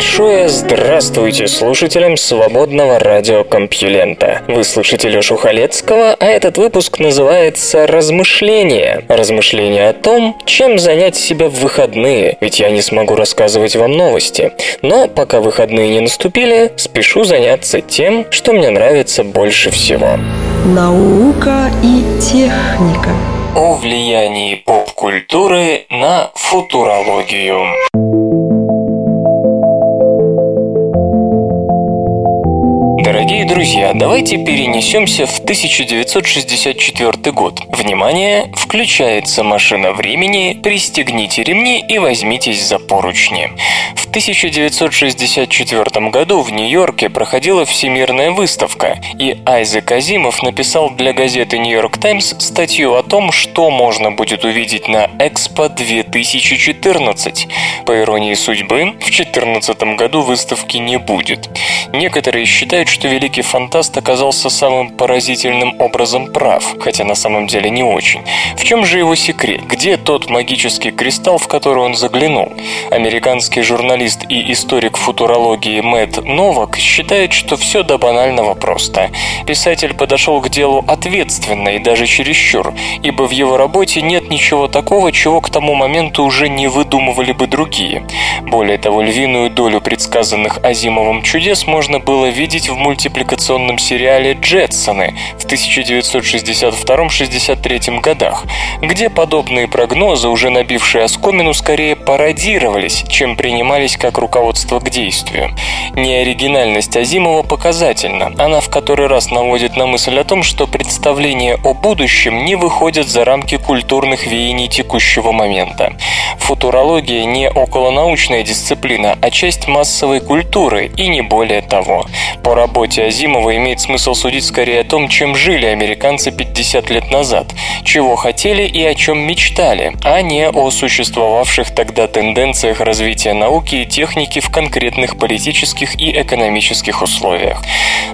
Большое здравствуйте слушателям свободного радиокомпьюлента. Вы слышите Лёшу Халецкого, а этот выпуск называется «Размышления». Размышления о том, чем занять себя в выходные, ведь я не смогу рассказывать вам новости. Но пока выходные не наступили, спешу заняться тем, что мне нравится больше всего. Наука и техника О влиянии поп-культуры на футурологию. Дорогие друзья, давайте перенесемся в 1964 год. Внимание, включается машина времени, пристегните ремни и возьмитесь за поручни. В 1964 году в Нью-Йорке проходила Всемирная выставка, и Айзек Азимов написал для газеты «Нью-Йорк Таймс» статью о том, что можно будет увидеть на Экспо 2014. По иронии судьбы, в 2014 году выставки не будет. Некоторые считают, что великий фантаст оказался самым поразительным образом прав, хотя на самом деле не очень. В чем же его секрет? Где тот магический кристалл, в который он заглянул? Американский журналист и историк футурологии Мэтт Новак считает, что все до банального просто. Писатель подошел к делу ответственно и даже чересчур, ибо в его работе нет ничего такого, чего к тому моменту уже не выдумывали бы другие. Более того, львиную долю предсказанных Азимовым чудес можно было видеть в мультипликационном сериале «Джетсоны» в 1962-63 годах, где подобные прогнозы, уже набившие оскомину, скорее пародировались, чем принимались как руководство к действию. Неоригинальность Азимова показательна. Она в который раз наводит на мысль о том, что представления о будущем не выходят за рамки культурных веяний текущего момента. Футурология не околонаучная дисциплина, а часть массовой культуры, и не более того. По работе Азимова имеет смысл судить скорее о том, чем жили американцы 50 лет назад, чего хотели и о чем мечтали, а не о существовавших тогда тенденциях развития науки и техники в конкретных политических и экономических условиях.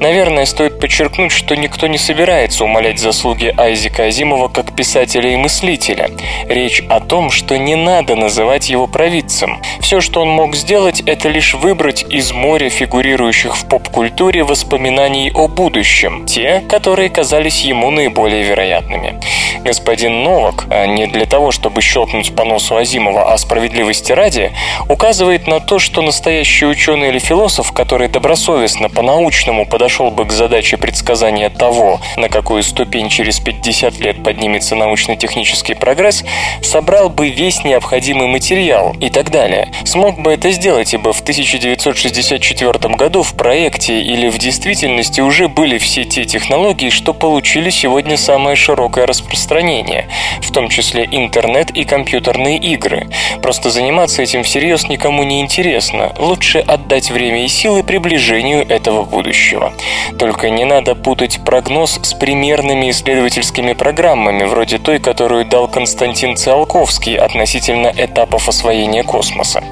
Наверное, стоит подчеркнуть, что никто не собирается умалять заслуги Айзека Азимова как писателя и мыслителя. Речь о том, что не надо называть его провидцем. Все, что он мог сделать, это лишь выбрать из моря фигурирующих в поп-культуре воспоминаний о будущем, те, которые казались ему наиболее вероятными. Господин Новак, а не для того, чтобы щелкнуть по носу Азимова, а справедливости ради, указывает на то, что настоящий ученый или философ, который добросовестно по-научному подошел бы к задаче предсказания того, на какую ступень через 50 лет поднимется научно-технический прогресс, собрал бы весь необходимый материал и так далее. Смог бы это сделать, ибо в 1964 году в проекте или в действительности уже были все те технологии, что получили сегодня самое широкое распространение, в том числе интернет и компьютерные игры. Просто заниматься этим всерьез никому не интересно. Лучше отдать время и силы приближению этого будущего. Только не надо путать прогноз с примерными исследовательскими программами, вроде той, которую дал Константин Циолковский относительно этапов освоения космоса.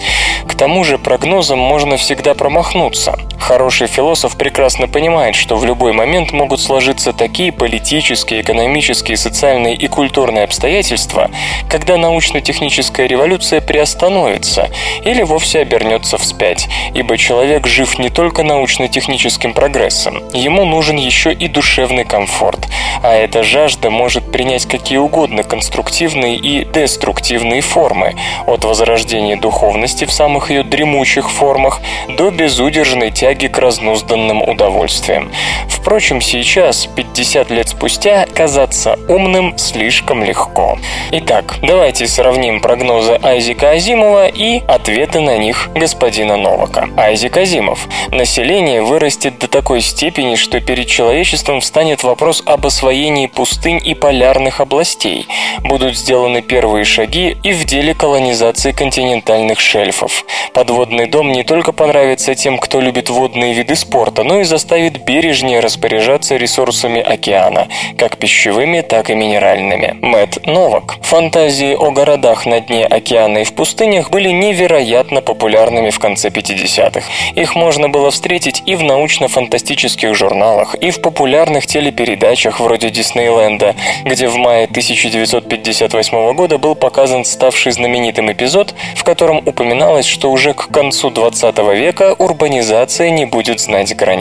К тому же прогнозом можно всегда промахнуться. Хороший философ прекрасно понимает, что в любой момент могут сложиться такие политические, экономические, социальные и культурные обстоятельства, когда научно-техническая революция приостановится или вовсе обернется вспять, ибо человек жив не только научно-техническим прогрессом, ему нужен еще и душевный комфорт, а эта жажда может принять какие угодно конструктивные и деструктивные формы, от возрождения духовности в самых ее дремучих формах до безудержной тяги к разнузданным удовольствиям. Впрочем, сейчас, 50 лет спустя, казаться умным слишком легко. Итак, давайте сравним прогнозы Айзека Азимова и ответы на них господина Новака. Айзек Азимов. Население вырастет до такой степени, что перед человечеством встанет вопрос об освоении пустынь и полярных областей. Будут сделаны первые шаги и в деле колонизации континентальных шельфов. Подводный дом не только понравится тем, кто любит водные виды спорта, но и заставит бережнее распоряжаться ресурсами океана, как пищевыми, так и минеральными. Мэтт Новак. Фантазии о городах на дне океана и в пустынях были невероятно популярными в конце 50-х. Их можно было встретить и в научно-фантастических журналах, и в популярных телепередачах вроде Диснейленда, где в мае 1958 года был показан ставший знаменитым эпизод, в котором упоминалось, что уже к концу 20 века урбанизация не будет знать границ.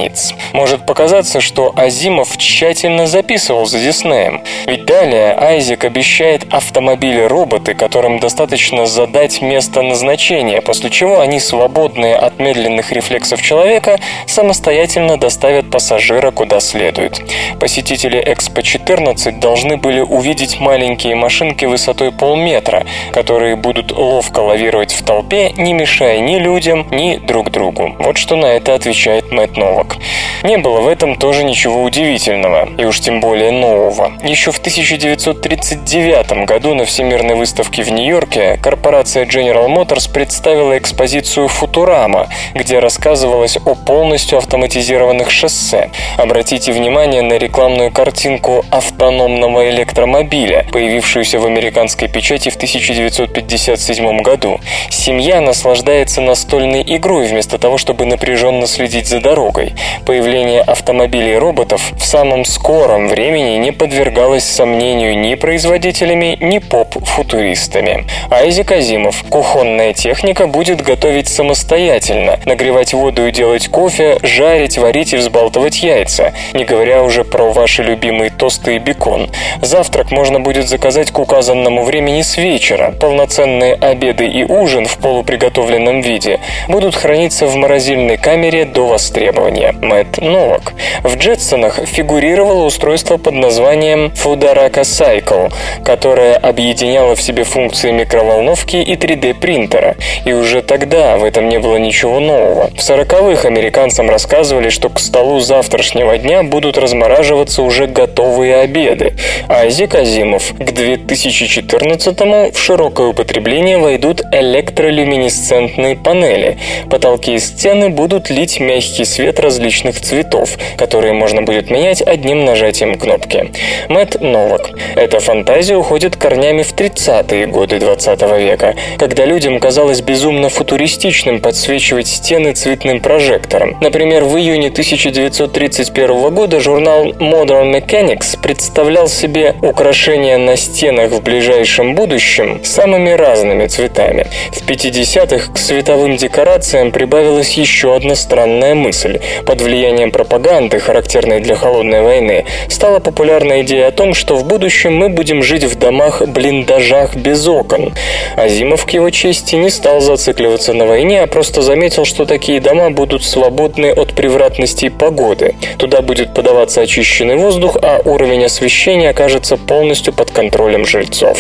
Может показаться, что Азимов тщательно записывал за Диснеем, ведь далее Айзек обещает автомобили-роботы, которым достаточно задать место назначения, после чего они, свободные от медленных рефлексов человека, самостоятельно доставят пассажира куда следует. Посетители Экспо-14 должны были увидеть маленькие машинки высотой полметра, которые будут ловко лавировать в толпе, не мешая ни людям, ни друг другу. Вот что на это отвечает Мэтт Новак. Не было в этом тоже ничего удивительного, и уж тем более нового. Еще в 1939 году на Всемирной выставке в Нью-Йорке корпорация General Motors представила экспозицию «Футурама», где рассказывалось о полностью автоматизированных шоссе. Обратите внимание на рекламную картинку автономного электромобиля, появившуюся в американской печати в 1957 году. Семья наслаждается настольной игрой вместо того, чтобы напряженно следить за дорогой. Появление автомобилей-роботов в самом скором времени не подвергалось сомнению ни производителями, ни поп-футуристами. Айзек Азимов. Кухонная техника будет готовить самостоятельно, нагревать воду и делать кофе, жарить, варить и взбалтывать яйца, не говоря уже про ваши любимые тосты и бекон. Завтрак можно будет заказать к указанному времени с вечера. Полноценные обеды и ужин в полуприготовленном виде будут храниться в морозильной камере до востребования. Мэтт Новак. В Джетсонах фигурировало устройство под названием Fudaraka Cycle, которое объединяло в себе функции микроволновки и 3D принтера. И уже тогда в этом не было ничего нового. В 40-х американцам рассказывали, что к столу завтрашнего дня будут размораживаться уже готовые обеды. Айзек Азимов. К 2014-му в широкое употребление войдут электролюминесцентные панели. Потолки и стены будут лить мягкий свет различных цветов, которые можно будет менять одним нажатием кнопки. Мэтт Новак. Эта фантазия уходит корнями в 30-е годы 20 века, когда людям казалось безумно футуристичным подсвечивать стены цветным прожектором. Например, в июне 1931 года журнал Modern Mechanics представлял себе украшения на стенах в ближайшем будущем самыми разными цветами. В 50-х к световым декорациям прибавилась еще одна странная мысль. Под влиянием пропаганды, характерной для холодной войны, стала популярна идея о том, что в будущем мы будем жить в домах-блиндажах без окон. Азимов, к его чести, не стал зацикливаться на войне, а просто заметил, что такие дома будут свободны от превратностей погоды. Туда будет подаваться очищенный воздух, а уровень освещения окажется полностью под контролем жильцов.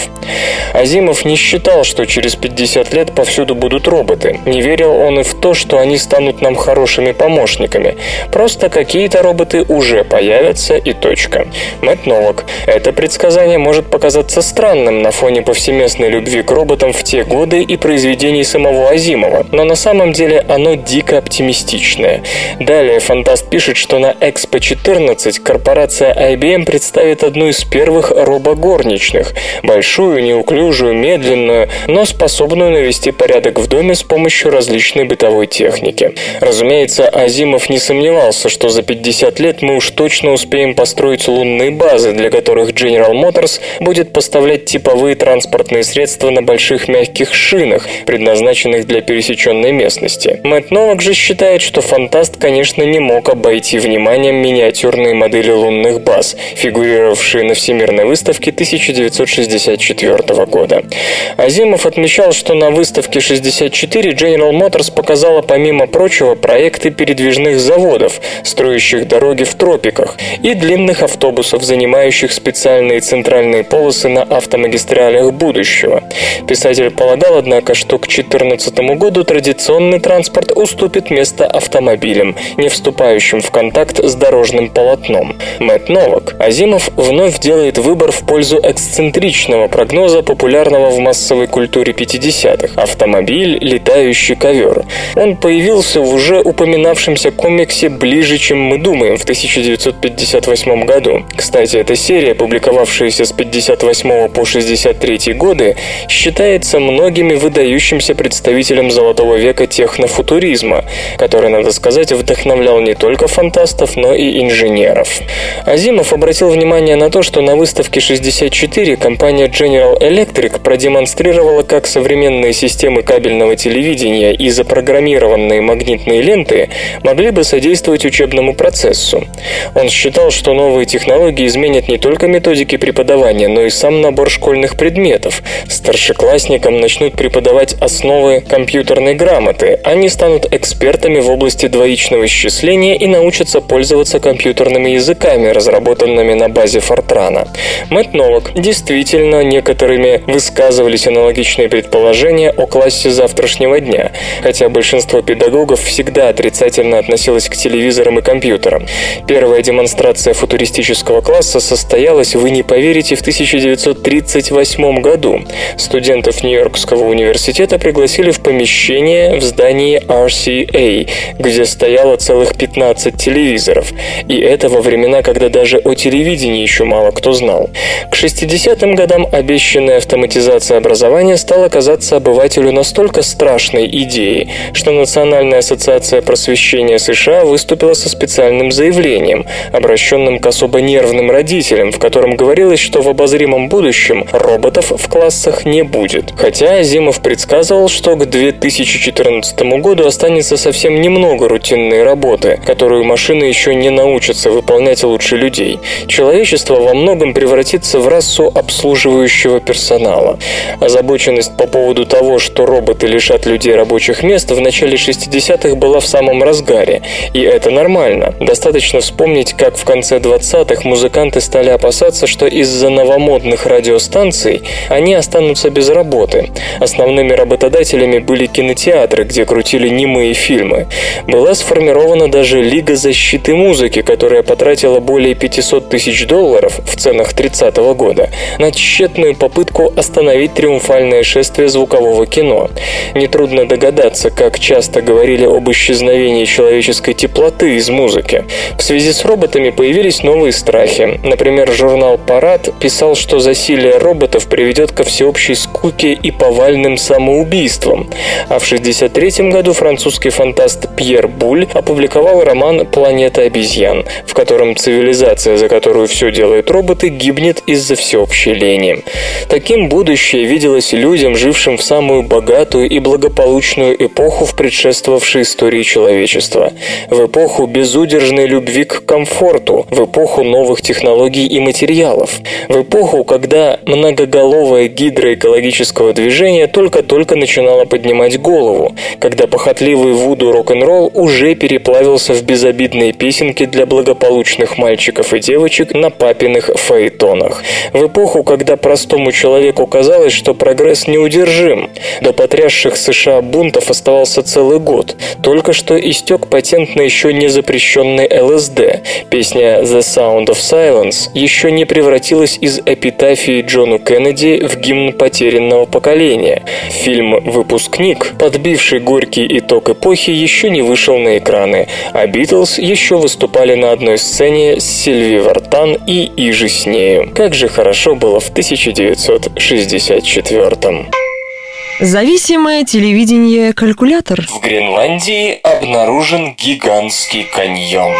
Азимов не считал, что через 50 лет повсюду будут роботы. Не верил он и в то, что они станут нам хорошими помощниками. Просто какие-то роботы уже появятся и точка. Мэтт Новак. Это предсказание может показаться странным на фоне повсеместной любви к роботам в те годы и произведений самого Азимова, но на самом деле оно дико оптимистичное. Далее фантаст пишет, что на Expo 14 корпорация IBM представит одну из первых робогорничных. Большую, неуклюжую, медленную, но способную навести порядок в доме с помощью различной бытовой техники. Разумеется, Азимов не сомневался, что за 50 лет мы уж точно успеем построить лунные базы, для которых General Motors будет поставлять типовые транспортные средства на больших мягких шинах, предназначенных для пересеченной местности. Мэтт Новак же считает, что фантаст, конечно, не мог обойти вниманием миниатюрные модели лунных баз, фигурировавшие на Всемирной выставке 1964 года. Азимов отмечал, что на выставке 64 General Motors показала, помимо прочего, проекты передвижных заводов, строящих дороги в тропиках, и длинных автобусов, занимающих специальные центральные полосы на автомагистралях будущего. Писатель полагал, однако, что к 2014 году традиционный транспорт уступит место автомобилям, не вступающим в контакт с дорожным полотном. Мэтт Новак. Азимов вновь делает выбор в пользу эксцентричного прогноза, популярного в массовой культуре 50-х. Автомобиль, летающий ковер. Он появился в уже упоминавшемся комиксе «Ближе, чем мы думаем» в 1958 году. Кстати, эта серия, публиковавшаяся с 58 по 63 годы, считается многими выдающимся представителем золотого века технофутуризма, который, надо сказать, вдохновлял не только фантастов, но и инженеров. Азимов обратил внимание на то, что на выставке 64 компания General Electric продемонстрировала, как современные системы кабельного телевидения и запрограммированные магнитные ленты могли бы содействовать учебному процессу. Он считал, что новые технологии изменят не только методики преподавания, но и сам набор школьных предметов. Старшеклассникам начнут преподавать основы компьютерной грамоты, они станут экспертами в области двоичного исчисления и научатся пользоваться компьютерными языками, разработанными на базе Фортрана. Мэтт Новак действительно некоторыми высказывались аналогичные предположения о классе завтрашнего дня, хотя большинство педагогов всегда отрицательно относилось к телевизорам и компьютерам. Первая демонстрация футуристического класса состоялась, вы не поверите, в 1938 году. Студентов Нью-Йоркского университета пригласили в помещение в здании RCA, где стояло целых 15 телевизоров. И это во времена, когда даже о телевидении еще мало кто знал. К 60-м годам обещанная автоматизация образования стала казаться обывателю настолько страшной идеей, что Национальная ассоциация просвещения США выступила со специальным заявлением, обращенным к особо нервным родителям, в котором говорилось, что в обозримом будущем роботов в классах не будет. Хотя Азимов предсказывал, что к 2014 году останется совсем немного рутинной работы, которую машины еще не научатся выполнять лучше людей. Человечество во многом превратится в расу обслуживающего персонала. Озабоченность по поводу того, что роботы лишат людей рабочих мест, в начале 60-х была в самом разгаре. И это нормально. Достаточно вспомнить, как в конце 20-х музыканты стали опасаться, что из-за новомодных радиостанций они останутся без работы. Основными работодателями были кинотеатры, где крутили немые фильмы. Была сформирована даже Лига защиты музыки, которая потратила более 500 тысяч долларов в ценах 30 -го года на тщетную попытку остановить триумфальное шествие звукового кино. Нетрудно догадаться, как часто говорили об исчезновении человеческой теплоты из музыки. В связи с роботами появились новые страхи. Например, журнал «Парад» писал, что засилие роботов приведет ко всеобщей скуке и повальным самоубийствам. А в 1963 году французский фантаст Пьер Буль опубликовал роман «Планета обезьян», в котором цивилизация, за которую все делают роботы, гибнет из-за всеобщей лени. Таким будущее виделось людям, жившим в самую богатую и благополучную эпоху в предшествовавшей истории человечества. В эпоху безудержной любви к комфорту, в эпоху новых технологий и материалов, в эпоху, когда многоголовая гидра экологического движения только-только начинала поднимать голову, когда похотливый вуду рок-н-ролл уже переплавился в безобидные песенки для благополучных мальчиков и девочек на папиных фаэтонах, в эпоху, когда простому человеку казалось, что прогресс неудержим. До потрясших США бунтов оставался целый год. Только что истек патент на еще не запрещенный ЛСД. Песня «The Sound of Silence» еще не превратилась из эпитафии Джону Кеннеди в гимн потерянного поколения. Фильм «Выпускник», подбивший горький итог эпохи, еще не вышел на экраны, а Битлз еще выступали на одной сцене с Сильви Вартан и Иже с нею. Как же хорошо было в 1964 -м. Зависимое телевидение-калькулятор. В Гренландии обнаружен гигантский каньон.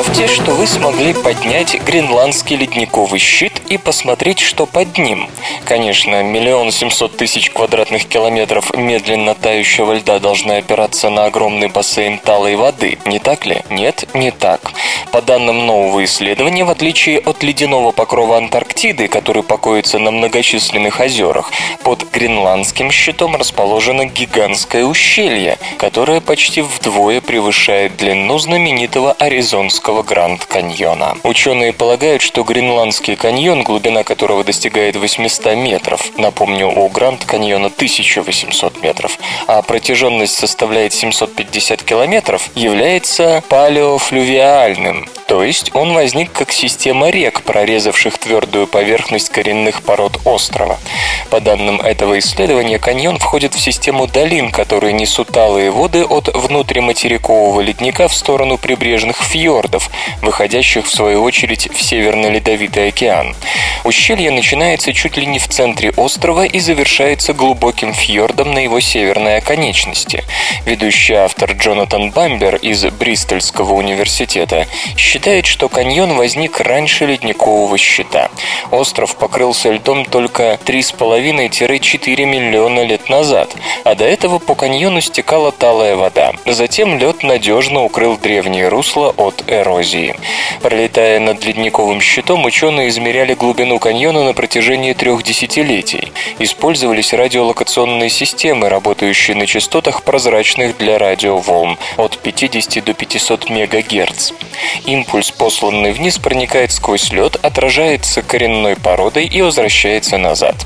Представьте, что вы смогли поднять гренландский ледниковый щит и посмотреть, что под ним. Конечно, миллион семьсот тысяч квадратных километров медленно тающего льда должны опираться на огромный бассейн талой воды, не так ли? Нет, не так. По данным нового исследования, в отличие от ледяного покрова Антарктиды, который покоится на многочисленных озерах, под гренландским щитом расположено гигантское ущелье, которое почти вдвое превышает длину знаменитого Аризонского Гранд каньона. Ученые полагают, что Гренландский каньон, глубина которого достигает 800 метров, напомню, у Гранд каньона 1800 метров, а протяженность составляет 750 километров, является палеофлювиальным, то есть он возник как система рек, прорезавших твердую поверхность коренных пород острова. По данным этого исследования, каньон входит в систему долин, которые несут талые воды от внутриматерикового ледника в сторону прибрежных фьордов, выходящих в свою очередь в Северно-Ледовитый океан. Ущелье начинается чуть ли не в центре острова и завершается глубоким фьордом на его северной оконечности. Ведущий автор Джонатан Бамбер из Бристольского университета считает, что каньон возник раньше ледникового щита. Остров покрылся льдом только 3,5-4 миллиона лет назад, а до этого по каньону стекала талая вода. Затем лед надежно укрыл древние русла от эрозии. Пролетая над ледниковым щитом, ученые измеряли глубину каньона на протяжении трех десятилетий. Использовались радиолокационные системы, работающие на частотах, прозрачных для радиоволн от 50 до 500 МГц. Импульс, посланный вниз, проникает сквозь лед, отражается коренной породой и возвращается назад.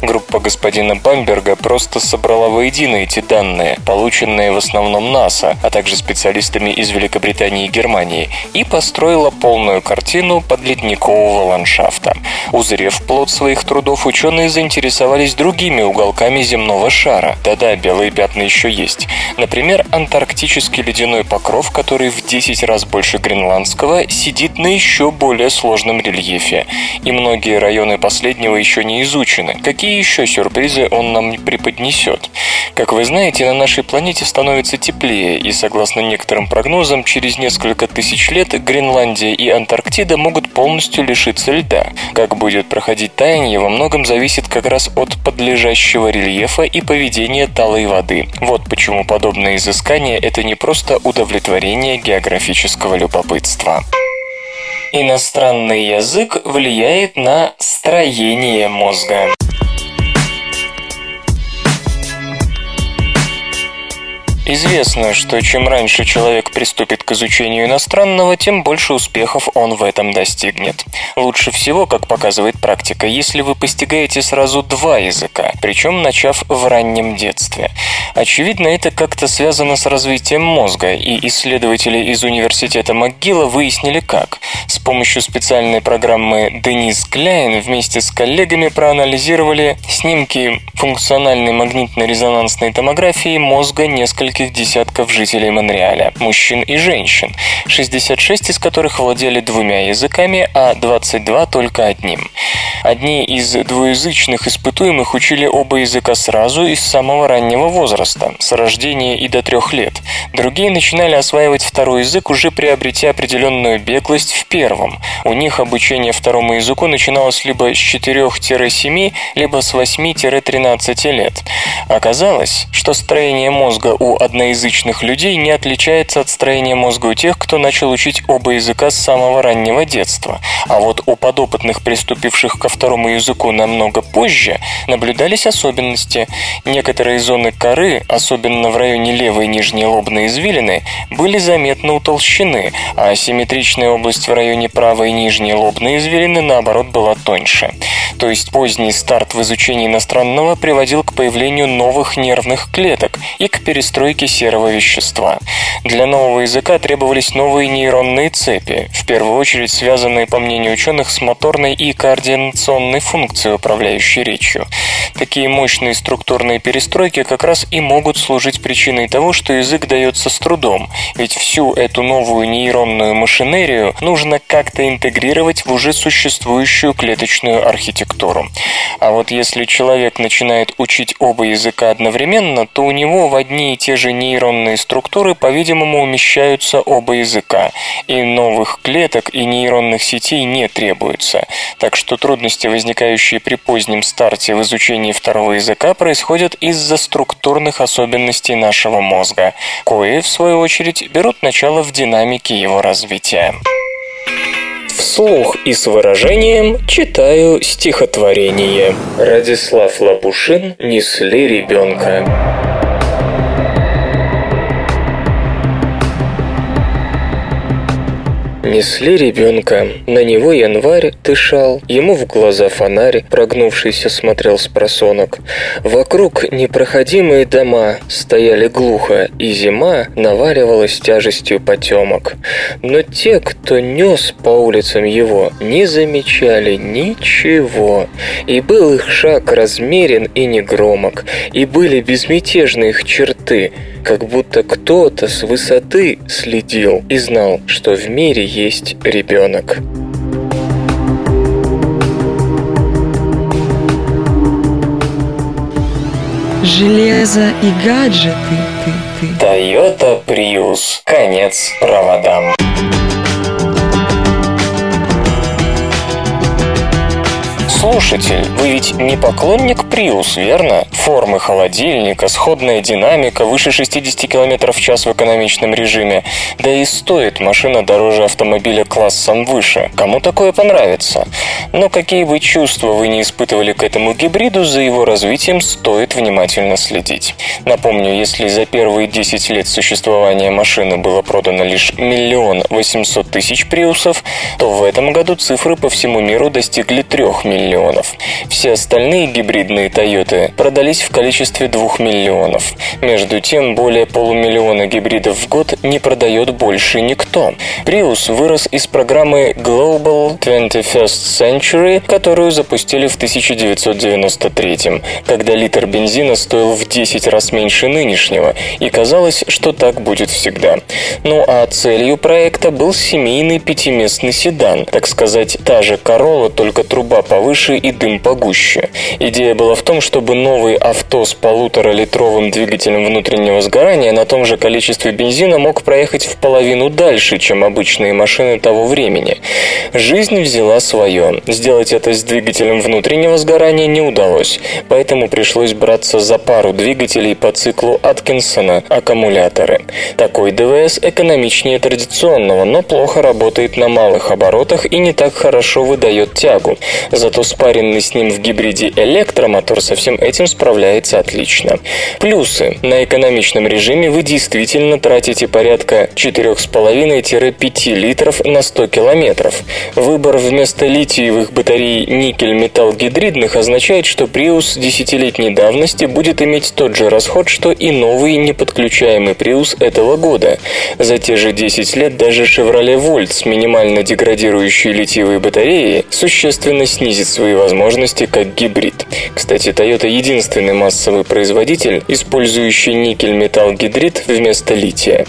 Группа господина Бамберга просто собрала воедино эти данные, полученные в основном НАСА, а также специалистами из Великобритании и Германии, и построила полную картину подледникового ландшафта. Узрев плод своих трудов, ученые заинтересовались другими уголками земного шара. Да-да, белые пятна еще есть. Например, антарктический ледяной покров, который в 10 раз больше гренландского, сидит на еще более сложном рельефе. И многие районы последнего еще не изучены. Какие еще сюрпризы он нам преподнесет? Как вы знаете, на нашей планете становится теплее, и согласно некоторым прогнозам, через несколько тысяч лет Гренландия и Антарктида могут полностью лишиться льда. Как будет проходить таяние, во многом зависит как раз от подлежащего рельефа и поведения талой воды. Вот почему подобное изыскание – это не просто удовлетворение географического любопытства. Иностранный язык влияет на строение мозга. Известно, что чем раньше человек приступит к изучению иностранного, тем больше успехов он в этом достигнет. Лучше всего, как показывает практика, если вы постигаете сразу два языка, причем начав в раннем детстве. Очевидно, это как-то связано с развитием мозга, и исследователи из университета МcГилла выяснили как. С помощью специальной программы Денис Кляйн вместе с коллегами проанализировали снимки функциональной магнитно-резонансной томографии мозга нескольких нескольких десятков жителей Монреаля, мужчин и женщин, 66 из которых владели двумя языками, а 22 только одним. Одни из двуязычных испытуемых учили оба языка сразу и с самого раннего возраста, с рождения и до трех лет. Другие начинали осваивать второй язык, уже приобретя определенную беглость в первом. У них обучение второму языку начиналось либо с 4-7, либо с 8-13 лет. Оказалось, что строение мозга у одноязычных людей не отличается от строения мозга у тех, кто начал учить оба языка с самого раннего детства. А вот у подопытных, приступивших ко второму языку намного позже, наблюдались особенности. Некоторые зоны коры, особенно в районе левой нижней лобной извилины, были заметно утолщены, а асимметричная область в районе правой нижней лобной извилины, наоборот, была тоньше. То есть поздний старт в изучении иностранного приводил к появлению новых нервных клеток и к перестройке серого вещества. Для нового языка требовались новые нейронные цепи, в первую очередь связанные, по мнению ученых, с моторной и координационной функцией, управляющей речью. Такие мощные структурные перестройки как раз и могут служить причиной того, что язык дается с трудом, ведь всю эту новую нейронную машинерию нужно как-то интегрировать в уже существующую клеточную архитектуру. А вот если человек начинает учить оба языка одновременно, то у него в одни и те же нейронные структуры, по-видимому, умещаются оба языка, и новых клеток и нейронных сетей не требуется. Так что трудности, возникающие при позднем старте в изучении второго языка, происходят из-за структурных особенностей нашего мозга, кои, в свою очередь, берут начало в динамике его развития. Вслух и с выражением читаю стихотворение. Радислав Лапушин «Несли ребенка». Несли ребенка, на него январь дышал, ему в глаза фонарь, прогнувшийся смотрел с просонок. Вокруг непроходимые дома стояли глухо, и зима наваливалась тяжестью потемок. Но те, кто нес по улицам его, не замечали ничего, и был их шаг размерен и негромок, и были безмятежны их черты, как будто кто-то с высоты следил и знал, что в мире есть ребенок. Железо и гаджеты, ты, ты. Toyota Prius. Конец проводам. Слушатель, вы ведь не поклонник Prius, верно? Формы холодильника, сходная динамика, выше 60 км в час в экономичном режиме. Да и стоит машина дороже автомобиля классом выше. Кому такое понравится? Но какие бы чувства вы не испытывали к этому гибриду, за его развитием стоит внимательно следить. Напомню, если за первые 10 лет существования машины было продано лишь миллион восемьсот тысяч приусов, то в этом году цифры по всему миру достигли 3 миллионов миллионов. Все остальные гибридные Тойоты продались в количестве 2 миллионов. Между тем, более полумиллиона гибридов в год не продает больше никто. Prius вырос из программы Global 21st Century, которую запустили в 1993 когда литр бензина стоил в 10 раз меньше нынешнего, и казалось, что так будет всегда. Ну а целью проекта был семейный пятиместный седан, так сказать, та же Corolla, только труба повыше повыше и дым погуще. Идея была в том, чтобы новый авто с полуторалитровым двигателем внутреннего сгорания на том же количестве бензина мог проехать в половину дальше, чем обычные машины того времени. Жизнь взяла свое. Сделать это с двигателем внутреннего сгорания не удалось, поэтому пришлось браться за пару двигателей по циклу Аткинсона – аккумуляторы. Такой ДВС экономичнее традиционного, но плохо работает на малых оборотах и не так хорошо выдает тягу. Зато спаренный с ним в гибриде электромотор со всем этим справляется отлично. Плюсы. На экономичном режиме вы действительно тратите порядка 4,5-5 литров на 100 километров. Выбор вместо литиевых батарей никель-металл-гидридных означает, что Prius десятилетней давности будет иметь тот же расход, что и новый неподключаемый Prius этого года. За те же 10 лет даже Chevrolet Volt с минимально деградирующей литиевой батареей существенно снизит свой свои возможности как гибрид. Кстати, Toyota единственный массовый производитель, использующий никель-металл-гидрид вместо лития.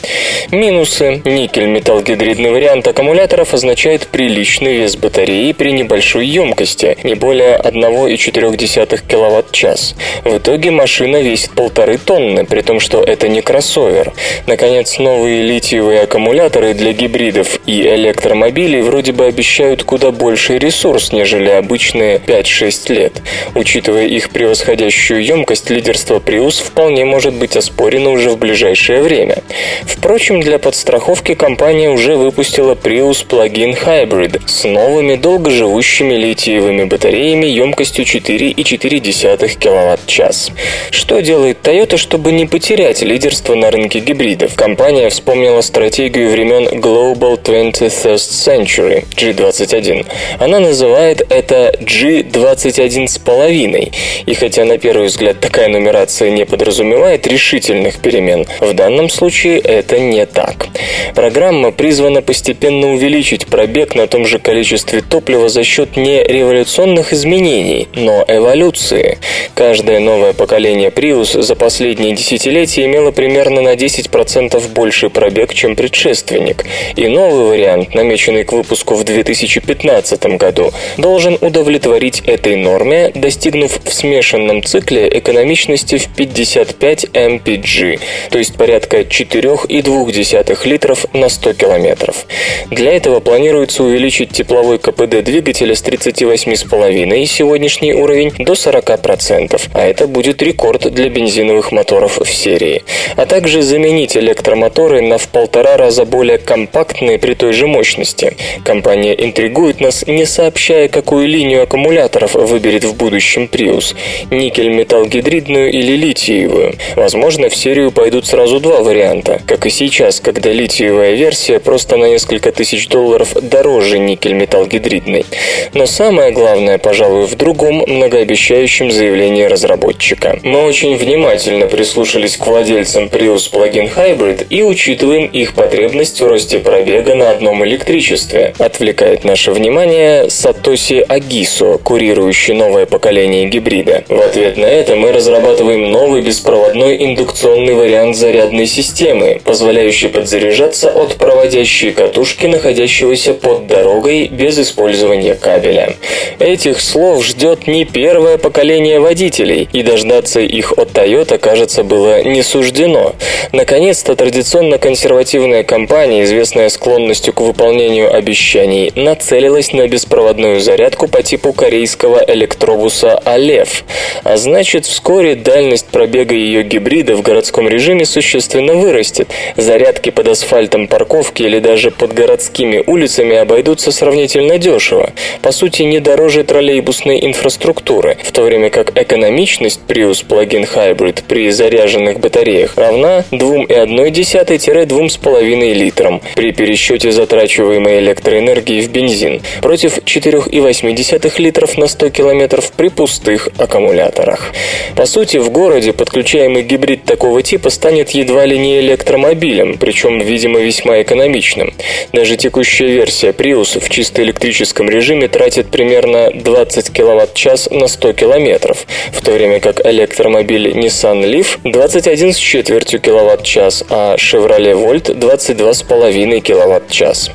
Минусы. Никель-металл-гидридный вариант аккумуляторов означает приличный вес батареи при небольшой емкости, не более 1,4 кВт-час. В итоге машина весит полторы тонны, при том, что это не кроссовер. Наконец, новые литиевые аккумуляторы для гибридов и электромобилей вроде бы обещают куда больший ресурс, нежели обычные последние 5-6 лет. Учитывая их превосходящую емкость, лидерство Prius вполне может быть оспорено уже в ближайшее время. Впрочем, для подстраховки компания уже выпустила Prius Plug-in Hybrid с новыми долгоживущими литиевыми батареями емкостью 4,4 кВт-час. Что делает Toyota, чтобы не потерять лидерство на рынке гибридов? Компания вспомнила стратегию времен Global 21st Century G21. Она называет это G21,5. И хотя на первый взгляд такая нумерация не подразумевает решительных перемен, в данном случае это не так. Программа призвана постепенно увеличить пробег на том же количестве топлива за счет не революционных изменений, но эволюции. Каждое новое поколение Prius за последние десятилетия имело примерно на 10% больший пробег, чем предшественник. И новый вариант, намеченный к выпуску в 2015 году, должен удовлетворить удовлетворить этой норме, достигнув в смешанном цикле экономичности в 55 mpg, то есть порядка 4,2 литров на 100 километров. Для этого планируется увеличить тепловой КПД двигателя с 38,5 сегодняшний уровень до 40%, а это будет рекорд для бензиновых моторов в серии. А также заменить электромоторы на в полтора раза более компактные при той же мощности. Компания интригует нас, не сообщая, какую линию аккумуляторов выберет в будущем Prius – никель-металлгидридную или литиевую. Возможно, в серию пойдут сразу два варианта, как и сейчас, когда литиевая версия просто на несколько тысяч долларов дороже никель-металлгидридной. Но самое главное, пожалуй, в другом многообещающем заявлении разработчика. Мы очень внимательно прислушались к владельцам Prius Plug-in Hybrid и учитываем их потребность в росте пробега на одном электричестве. Отвлекает наше внимание Сатоси Агисо, курирующий новое поколение гибрида. В ответ на это мы разрабатываем новый беспроводной индукционный вариант зарядной системы, позволяющий подзаряжаться от проводящей катушки, находящегося под дорогой без использования кабеля. Этих слов ждет не первое поколение водителей, и дождаться их от Toyota, кажется, было не суждено. Наконец-то традиционно консервативная компания, известная склонностью к выполнению обещаний, нацелилась на беспроводную зарядку по типу корейского электробуса «Алев». А значит, вскоре дальность пробега ее гибрида в городском режиме существенно вырастет. Зарядки под асфальтом парковки или даже под городскими улицами обойдутся сравнительно дешево. По сути, не дороже троллейбусной инфраструктуры, в то время как экономичность Prius Plug-in Hybrid при заряженных батареях равна 2,1-2,5 литрам при пересчете затрачиваемой электроэнергии в бензин против 4,8 литров на 100 км при пустых аккумуляторах. По сути, в городе подключаемый гибрид такого типа станет едва ли не электромобилем, причем, видимо, весьма экономичным. Даже текущая версия Prius в чисто электрическом режиме тратит примерно 20 кВт-час на 100 км, в то время как электромобиль Nissan Leaf 21 с четвертью кВт-час, а Chevrolet Volt 22,5 кВт-час.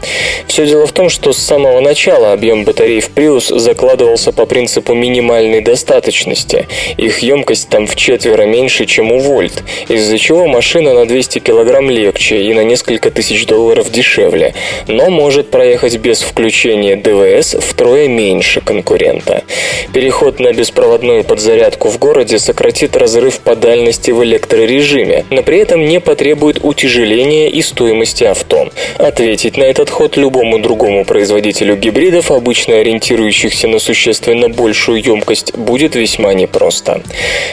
Все дело в том, что с самого начала объем батарей в Prius закладывался по принципу минимальной достаточности. Их емкость там в четверо меньше, чем у Volt, из-за чего машина на 200 кг легче и на несколько тысяч долларов дешевле, но может проехать без включения ДВС втрое меньше конкурента. Переход на беспроводную подзарядку в городе сократит разрыв по дальности в электрорежиме, но при этом не потребует утяжеления и стоимости авто. Ответить на этот ход любому другому производителю гибридов, обычно ориентирующихся на существенно большую емкость, будет весьма непросто.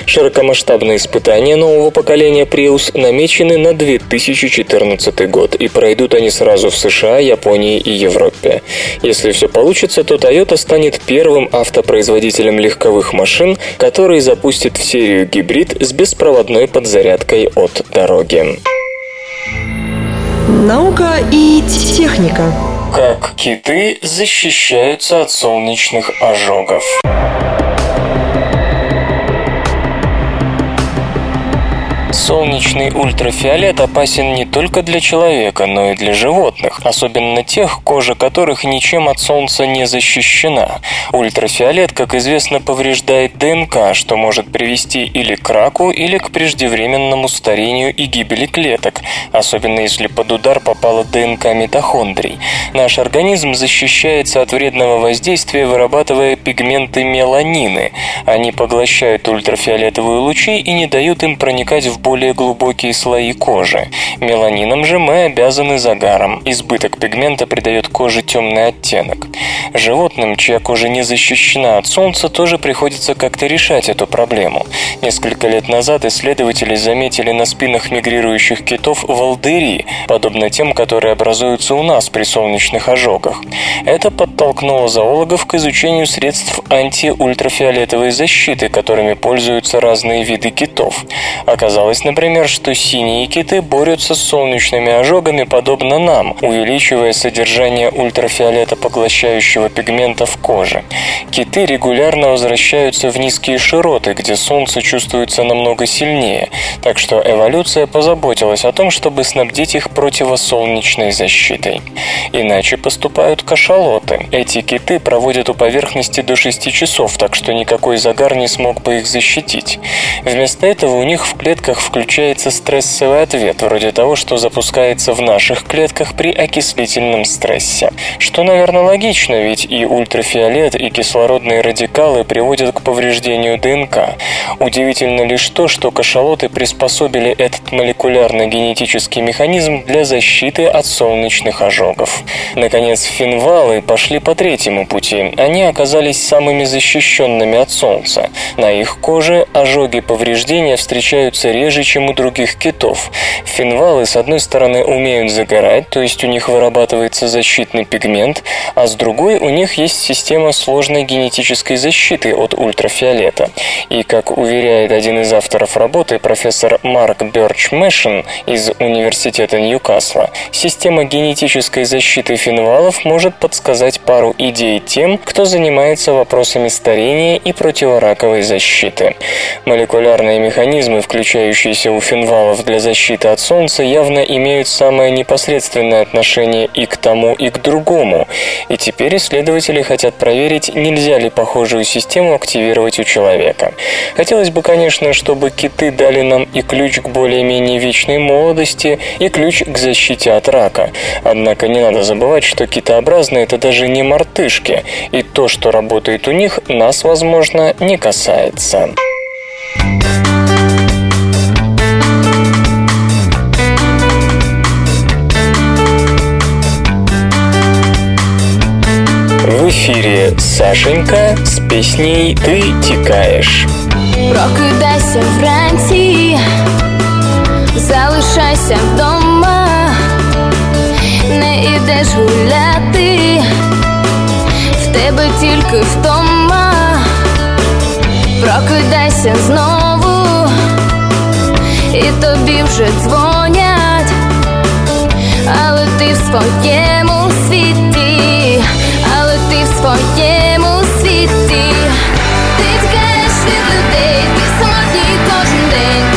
Широкомасштабные испытания нового поколения Prius намечены на 2014 год, и пройдут они сразу в США, Японии и Европе. Если все получится, то Toyota станет первым автопроизводителем легковых машин, который запустит в серию гибрид с беспроводной подзарядкой от дороги. Наука и техника. Как киты защищаются от солнечных ожогов. Солнечный ультрафиолет опасен не только для человека, но и для животных, особенно тех, кожа которых ничем от солнца не защищена. Ультрафиолет, как известно, повреждает ДНК, что может привести или к раку, или к преждевременному старению и гибели клеток, особенно если под удар попала ДНК митохондрий. Наш организм защищается от вредного воздействия, вырабатывая пигменты меланины. Они поглощают ультрафиолетовые лучи и не дают им проникать в более глубокие слои кожи. Меланином же мы обязаны загаром. Избыток пигмента придает коже темный оттенок. Животным, чья кожа не защищена от солнца, тоже приходится как-то решать эту проблему. Несколько лет назад исследователи заметили на спинах мигрирующих китов волдыри, подобно тем, которые образуются у нас при солнечных ожогах. Это подтолкнуло зоологов к изучению средств антиультрафиолетовой защиты, которыми пользуются разные виды китов. Оказалось, например, что синие киты борются с солнечными ожогами подобно нам, увеличивая содержание ультрафиолета поглощающего пигмента в коже. Киты регулярно возвращаются в низкие широты, где солнце чувствуется намного сильнее, так что эволюция позаботилась о том, чтобы снабдить их противосолнечной защитой. Иначе поступают кашалоты. Эти киты проводят у поверхности до 6 часов, так что никакой загар не смог бы их защитить. Вместо этого у них в клетках клетках включается стрессовый ответ, вроде того, что запускается в наших клетках при окислительном стрессе. Что, наверное, логично, ведь и ультрафиолет, и кислородные радикалы приводят к повреждению ДНК. Удивительно лишь то, что кашалоты приспособили этот молекулярно-генетический механизм для защиты от солнечных ожогов. Наконец, финвалы пошли по третьему пути. Они оказались самыми защищенными от солнца. На их коже ожоги повреждения встречаются реже, чем у других китов. Финвалы, с одной стороны, умеют загорать, то есть у них вырабатывается защитный пигмент, а с другой у них есть система сложной генетической защиты от ультрафиолета. И, как уверяет один из авторов работы, профессор Марк Бёрч Мэшин из Университета Ньюкасла, система генетической защиты финвалов может подсказать пару идей тем, кто занимается вопросами старения и противораковой защиты. Молекулярные механизмы, включающиеся у финвалов для защиты от Солнца, явно имеют самое непосредственное отношение и к тому, и к другому. И теперь исследователи хотят проверить, нельзя ли похожую систему активировать у человека. Хотелось бы, конечно, чтобы киты дали нам и ключ к более-менее вечной молодости, и ключ к защите от рака. Однако не надо забывать, что китообразные – это даже не мартышки, и то, что работает у них, нас, возможно, не касается. В эфире Сашенька с песней «Ты тікаєш». Прокидайся вранці, залишайся вдома, не ідеш гуляти, в тебе тільки втома, прокидайся знову, і тобі вже дзвонять, але ти в своєму світі, ти в своєму світі. Ти тікаєш від людей, ти самотній кожен день.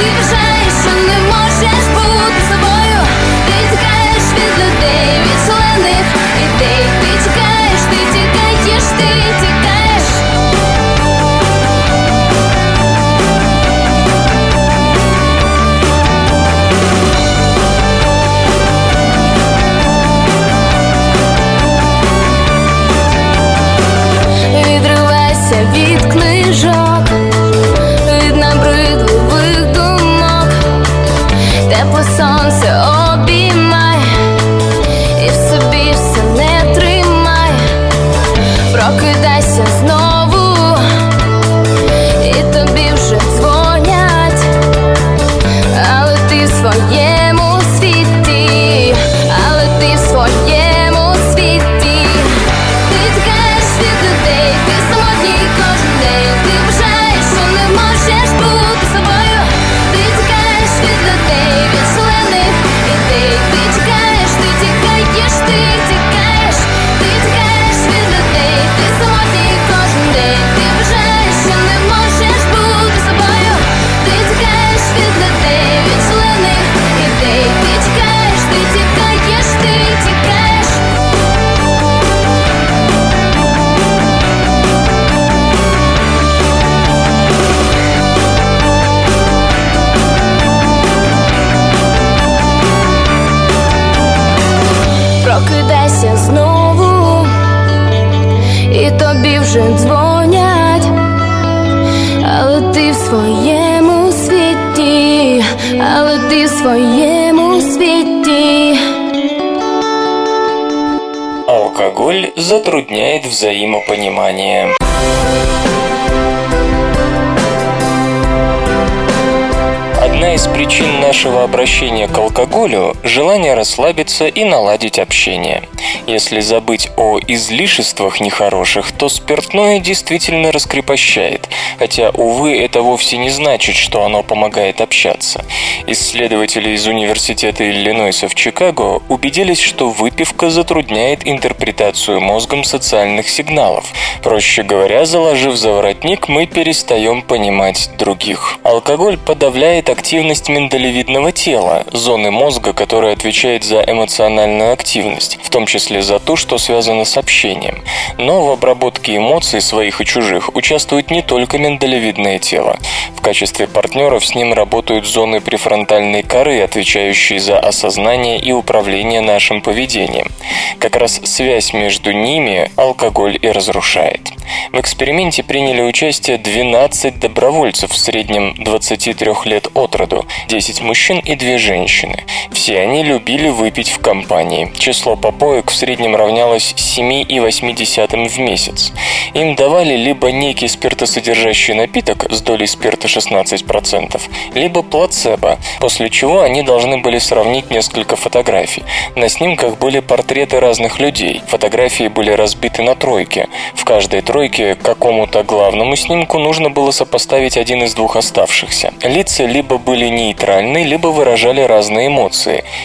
Взаимопонимание. Одна из причин нашего обращения к алкоголю – желание расслабиться и наладить общение. Если забыть о излишествах нехороших, то спиртное действительно раскрепощает, хотя, увы, это вовсе не значит, что оно помогает общаться. Исследователи из Университета Иллинойса в Чикаго убедились, что выпивка затрудняет интерпретацию мозгом социальных сигналов. Проще говоря, заложив за воротник, мы перестаем понимать других. Алкоголь подавляет активность миндалевидного тела, зоны мозга, которая отвечает за эмоциональную активность, в том числе за то, что связано с общением. Но в обработке эмоций своих и чужих участвует не только миндалевидное тело. В качестве партнеров с ним работают зоны префронтальной коры, отвечающие за осознание и управление нашим поведением. Как раз связь между ними алкоголь и разрушает. В эксперименте приняли участие 12 добровольцев в среднем 23 лет от роду, 10 мужчин и 2 женщины. Все они любили выпить в компании. Число попоек в среднем равнялось 7,8 в месяц. Им давали либо некий спиртосодержащий напиток с долей спирта 16%, либо плацебо, после чего они должны были сравнить несколько фотографий. На снимках были портреты разных людей. Фотографии были разбиты на тройки. В каждой тройке какому-то главному снимку нужно было сопоставить один из двух оставшихся. Лица либо были нейтральны, либо выражали разные эмоции –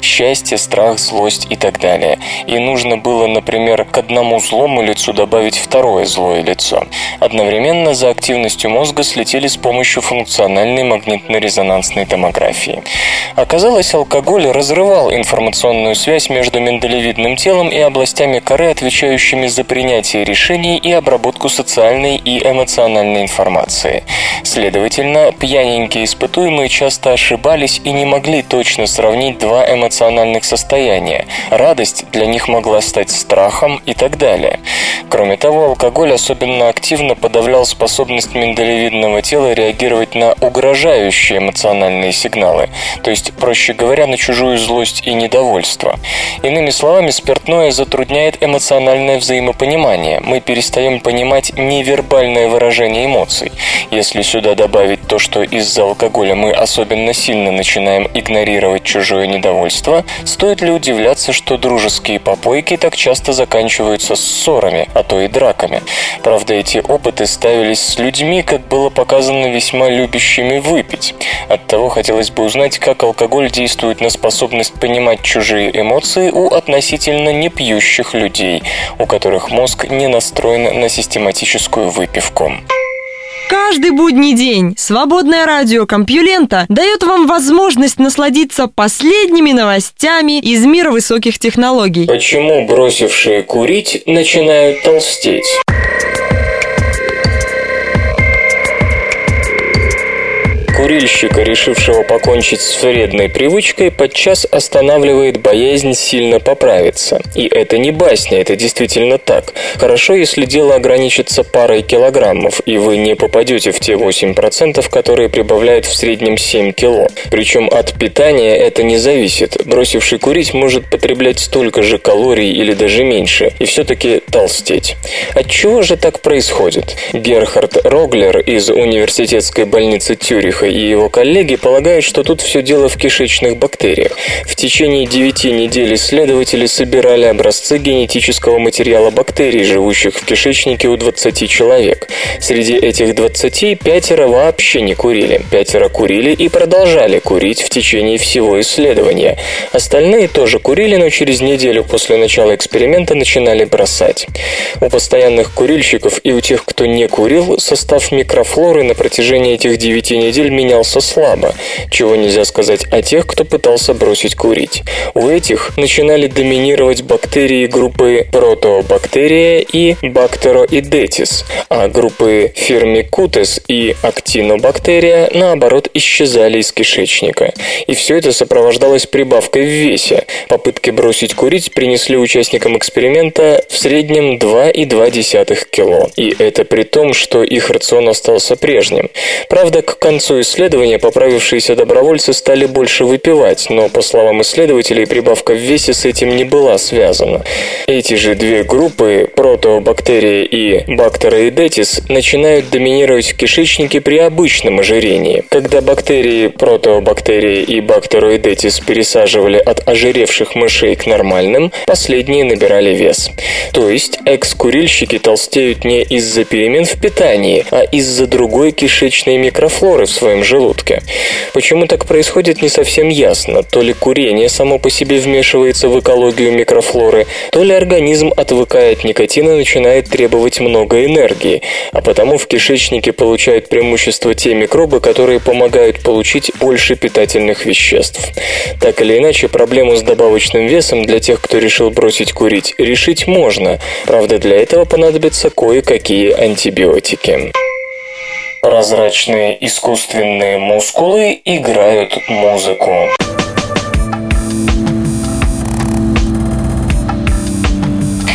счастье, страх, злость и так далее. И нужно было, например, к одному злому лицу добавить второе злое лицо. Одновременно за активностью мозга слетели с помощью функциональной магнитно-резонансной томографии. Оказалось, алкоголь разрывал информационную связь между миндалевидным телом и областями коры, отвечающими за принятие решений и обработку социальной и эмоциональной информации. Следовательно, пьяненькие испытуемые часто ошибались и не могли точно сравнить два эмоциональных состояния. Радость для них могла стать страхом и так далее. Кроме того, алкоголь особенно активно подавлял способность миндалевидного тела реагировать на угрожающие эмоциональные сигналы, то есть, проще говоря, на чужую злость и недовольство. Иными словами, спиртное затрудняет эмоциональное взаимопонимание. Мы перестаем понимать невербальное выражение эмоций. Если сюда добавить то, что из-за алкоголя мы особенно сильно начинаем игнорировать чужое недовольство, стоит ли удивляться, что дружеские попойки так часто заканчиваются ссорами, а то и драками. Правда, эти опыты ставились с людьми, как было показано, весьма любящими выпить. Оттого хотелось бы узнать, как алкоголь действует на способность понимать чужие эмоции у относительно непьющих людей, у которых мозг не настроен на систематическую выпивку. Каждый будний день свободное радио Компьюлента дает вам возможность насладиться последними новостями из мира высоких технологий. Почему бросившие курить начинают толстеть? Курильщика, решившего покончить с вредной привычкой, подчас останавливает боязнь сильно поправиться. И это не басня, это действительно так. Хорошо, если дело ограничится парой килограммов, и вы не попадете в те 8%, которые прибавляют в среднем 7 кило. Причем от питания это не зависит. Бросивший курить может потреблять столько же калорий или даже меньше, и все-таки толстеть. От чего же так происходит? Герхард Роглер из университетской больницы Тюриха и его коллеги полагают, что тут все дело в кишечных бактериях. В течение 9 недель исследователи собирали образцы генетического материала бактерий, живущих в кишечнике у 20 человек. Среди этих 20 пятеро вообще не курили. Пятеро курили и продолжали курить в течение всего исследования. Остальные тоже курили, но через неделю после начала эксперимента начинали бросать. У постоянных курильщиков и у тех, кто не курил, состав микрофлоры на протяжении этих 9 недель менялся слабо, чего нельзя сказать о тех, кто пытался бросить курить. У этих начинали доминировать бактерии группы протобактерия и бактероидетис, а группы фермикутес и актинобактерия, наоборот, исчезали из кишечника. И все это сопровождалось прибавкой в весе. Попытки бросить курить принесли участникам эксперимента в среднем 2,2 кило. И это при том, что их рацион остался прежним. Правда, к концу исследования поправившиеся добровольцы стали больше выпивать, но, по словам исследователей, прибавка в весе с этим не была связана. Эти же две группы, протобактерия и бактероидетис, начинают доминировать в кишечнике при обычном ожирении. Когда бактерии протобактерии и бактероидетис пересаживали от ожиревших мышей к нормальным, последние набирали вес. То есть экс-курильщики толстеют не из-за перемен в питании, а из-за другой кишечной микрофлоры в своем своем желудке. Почему так происходит, не совсем ясно. То ли курение само по себе вмешивается в экологию микрофлоры, то ли организм, отвыкая от никотина, начинает требовать много энергии, а потому в кишечнике получают преимущество те микробы, которые помогают получить больше питательных веществ. Так или иначе, проблему с добавочным весом для тех, кто решил бросить курить, решить можно. Правда, для этого понадобятся кое-какие антибиотики. Прозрачные искусственные мускулы играют музыку.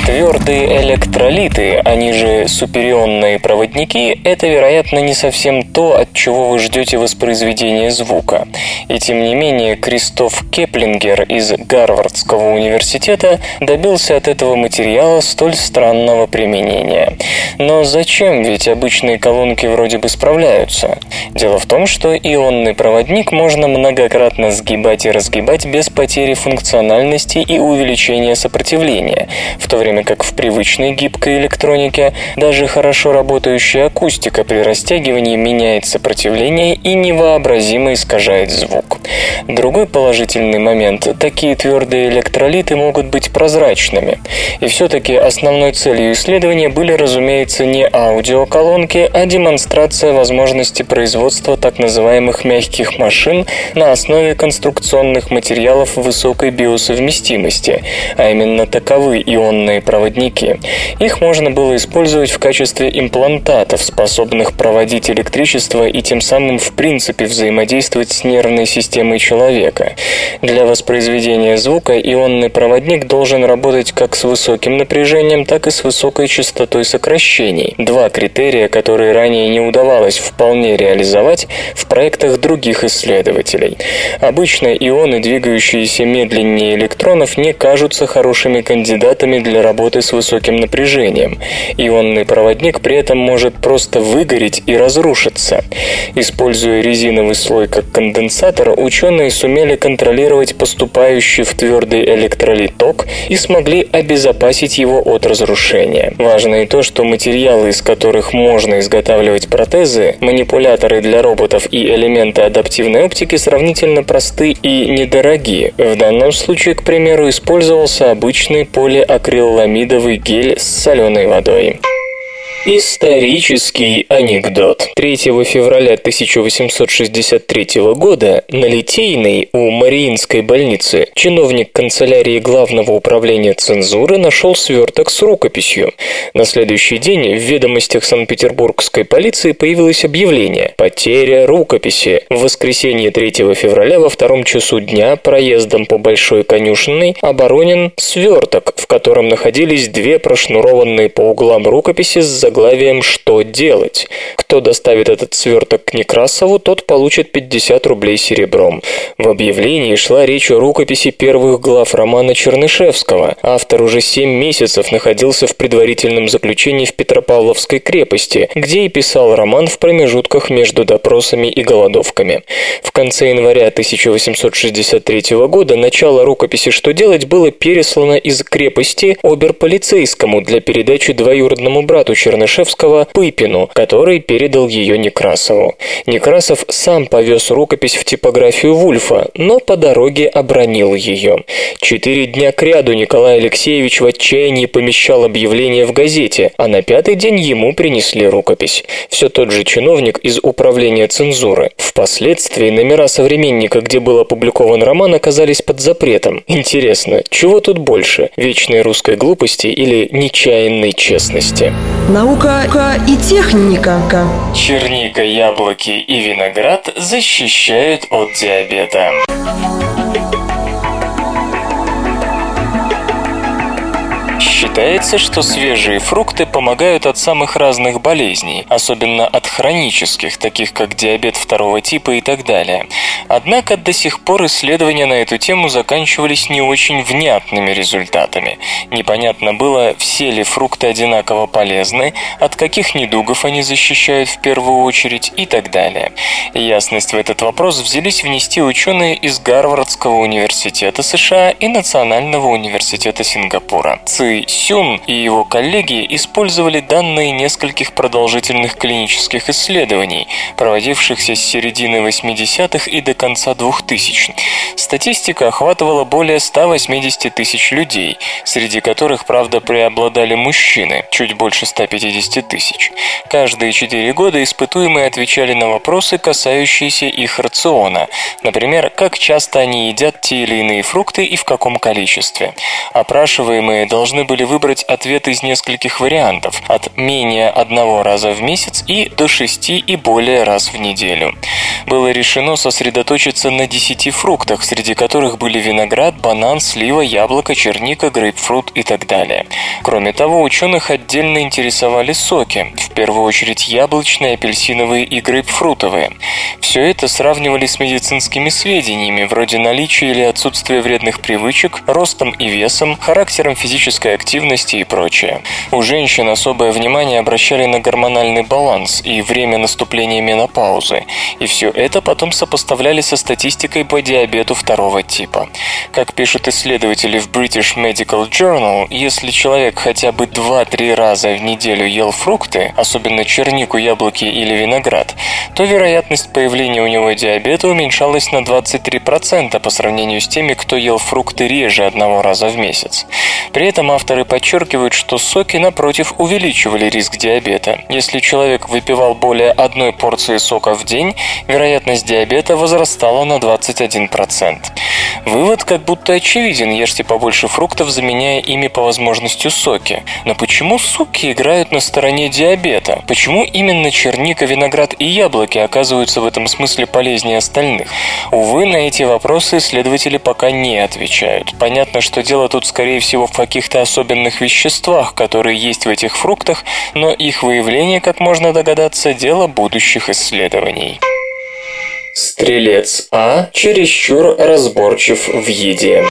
Твердые электролиты, они же суперионные проводники, это, вероятно, не совсем то, от чего вы ждете воспроизведения звука. И тем не менее, Кристоф Кеплингер из Гарвардского университета добился от этого материала столь странного применения. Но зачем? Ведь обычные колонки вроде бы справляются. Дело в том, что ионный проводник можно многократно сгибать и разгибать без потери функциональности и увеличения сопротивления, в то время время как в привычной гибкой электронике даже хорошо работающая акустика при растягивании меняет сопротивление и невообразимо искажает звук. Другой положительный момент – такие твердые электролиты могут быть прозрачными. И все-таки основной целью исследования были, разумеется, не аудиоколонки, а демонстрация возможности производства так называемых мягких машин на основе конструкционных материалов высокой биосовместимости, а именно таковы ионные проводники. Их можно было использовать в качестве имплантатов, способных проводить электричество и тем самым в принципе взаимодействовать с нервной системой человека. Для воспроизведения звука ионный проводник должен работать как с высоким напряжением, так и с высокой частотой сокращений. Два критерия, которые ранее не удавалось вполне реализовать в проектах других исследователей. Обычно ионы, двигающиеся медленнее электронов, не кажутся хорошими кандидатами для работы работы с высоким напряжением. Ионный проводник при этом может просто выгореть и разрушиться. Используя резиновый слой как конденсатор, ученые сумели контролировать поступающий в твердый электролит ток и смогли обезопасить его от разрушения. Важно и то, что материалы, из которых можно изготавливать протезы, манипуляторы для роботов и элементы адаптивной оптики сравнительно просты и недорогие. В данном случае, к примеру, использовался обычный полиакриламид амидовый гель с соленой водой. Исторический анекдот. 3 февраля 1863 года на Литейной у Мариинской больницы чиновник канцелярии Главного управления цензуры нашел сверток с рукописью. На следующий день в ведомостях Санкт-Петербургской полиции появилось объявление «Потеря рукописи». В воскресенье 3 февраля во втором часу дня проездом по Большой конюшенной оборонен сверток, в котором находились две прошнурованные по углам рукописи с заглавием «Что делать?». Кто доставит этот сверток к Некрасову, тот получит 50 рублей серебром. В объявлении шла речь о рукописи первых глав романа Чернышевского. Автор уже 7 месяцев находился в предварительном заключении в Петропавловской крепости, где и писал роман в промежутках между допросами и голодовками. В конце января 1863 года начало рукописи «Что делать» было переслано из крепости оберполицейскому для передачи двоюродному брату Чернышевскому Чернышевского Пыпину, который передал ее Некрасову. Некрасов сам повез рукопись в типографию Вульфа, но по дороге обронил ее. Четыре дня кряду Николай Алексеевич в отчаянии помещал объявление в газете, а на пятый день ему принесли рукопись. Все тот же чиновник из управления цензуры. Впоследствии номера современника, где был опубликован роман, оказались под запретом. Интересно, чего тут больше? Вечной русской глупости или нечаянной честности? Наука и техника. Черника, яблоки и виноград защищают от диабета. Считается, что свежие фрукты помогают от самых разных болезней, особенно от хронических, таких как диабет второго типа и так далее. Однако до сих пор исследования на эту тему заканчивались не очень внятными результатами. Непонятно было, все ли фрукты одинаково полезны, от каких недугов они защищают в первую очередь и так далее. Ясность в этот вопрос взялись внести ученые из Гарвардского университета США и Национального университета Сингапура. Ци Сюн и его коллеги использовали данные нескольких продолжительных клинических исследований, проводившихся с середины 80-х и до конца 2000-х. Статистика охватывала более 180 тысяч людей, среди которых, правда, преобладали мужчины, чуть больше 150 тысяч. Каждые четыре года испытуемые отвечали на вопросы, касающиеся их рациона. Например, как часто они едят те или иные фрукты и в каком количестве. Опрашиваемые должны были выбрать ответ из нескольких вариантов, от менее одного раза в месяц и до шести и более раз в неделю. Было решено сосредоточиться на 10 фруктах, среди которых были виноград, банан, слива, яблоко, черника, грейпфрут и так далее. Кроме того, ученых отдельно интересовали соки, в первую очередь яблочные, апельсиновые и грейпфрутовые. Все это сравнивали с медицинскими сведениями, вроде наличия или отсутствия вредных привычек, ростом и весом, характером физической активности и прочее. У женщин особое внимание обращали на гормональный баланс и время наступления менопаузы, и все это потом сопоставляли со статистикой по диабету второго типа. Как пишут исследователи в British Medical Journal, если человек хотя бы 2-3 раза в неделю ел фрукты, особенно чернику, яблоки или виноград, то вероятность появления у него диабета уменьшалась на 23% по сравнению с теми, кто ел фрукты реже одного раза в месяц. При этом авторы подчеркивают, что соки, напротив, увеличивали риск диабета. Если человек выпивал более одной порции сока в день, вероятность диабета возрастала на 21%. Вывод как будто очевиден, ешьте побольше фруктов, заменяя ими по возможности соки. Но почему соки играют на стороне диабета? Почему именно черника, виноград и яблоки оказываются в этом смысле полезнее остальных? Увы, на эти вопросы исследователи пока не отвечают. Понятно, что дело тут скорее всего в каких-то особенных веществах, которые есть в этих фруктах, но их выявление, как можно догадаться, дело будущих исследований. Стрелец А чересчур разборчив в еде.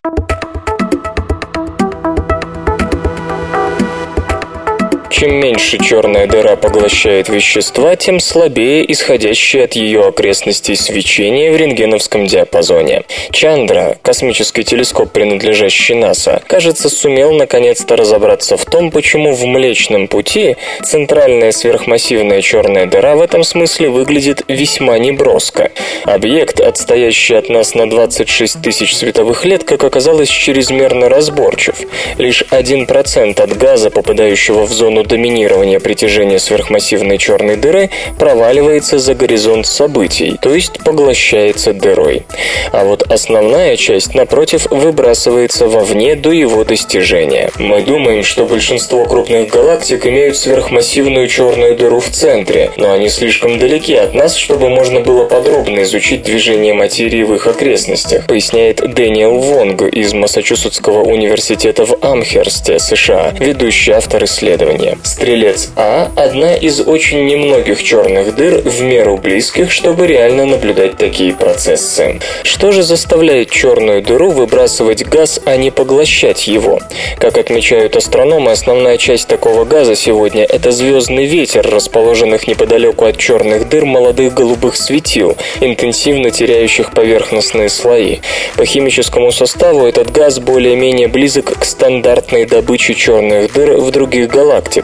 Чем меньше черная дыра поглощает вещества, тем слабее исходящее от ее окрестностей свечение в рентгеновском диапазоне. Чандра, космический телескоп, принадлежащий НАСА, кажется, сумел наконец-то разобраться в том, почему в Млечном Пути центральная сверхмассивная черная дыра в этом смысле выглядит весьма неброско. Объект, отстоящий от нас на 26 тысяч световых лет, как оказалось, чрезмерно разборчив. Лишь 1% от газа, попадающего в зону доминирования притяжения сверхмассивной черной дыры проваливается за горизонт событий, то есть поглощается дырой. А вот основная часть, напротив, выбрасывается вовне до его достижения. Мы думаем, что большинство крупных галактик имеют сверхмассивную черную дыру в центре, но они слишком далеки от нас, чтобы можно было подробно изучить движение материи в их окрестностях, поясняет Дэниел Вонг из Массачусетского университета в Амхерсте, США, ведущий автор исследования. Стрелец А – одна из очень немногих черных дыр в меру близких, чтобы реально наблюдать такие процессы. Что же заставляет черную дыру выбрасывать газ, а не поглощать его? Как отмечают астрономы, основная часть такого газа сегодня – это звездный ветер, расположенных неподалеку от черных дыр молодых голубых светил, интенсивно теряющих поверхностные слои. По химическому составу этот газ более-менее близок к стандартной добыче черных дыр в других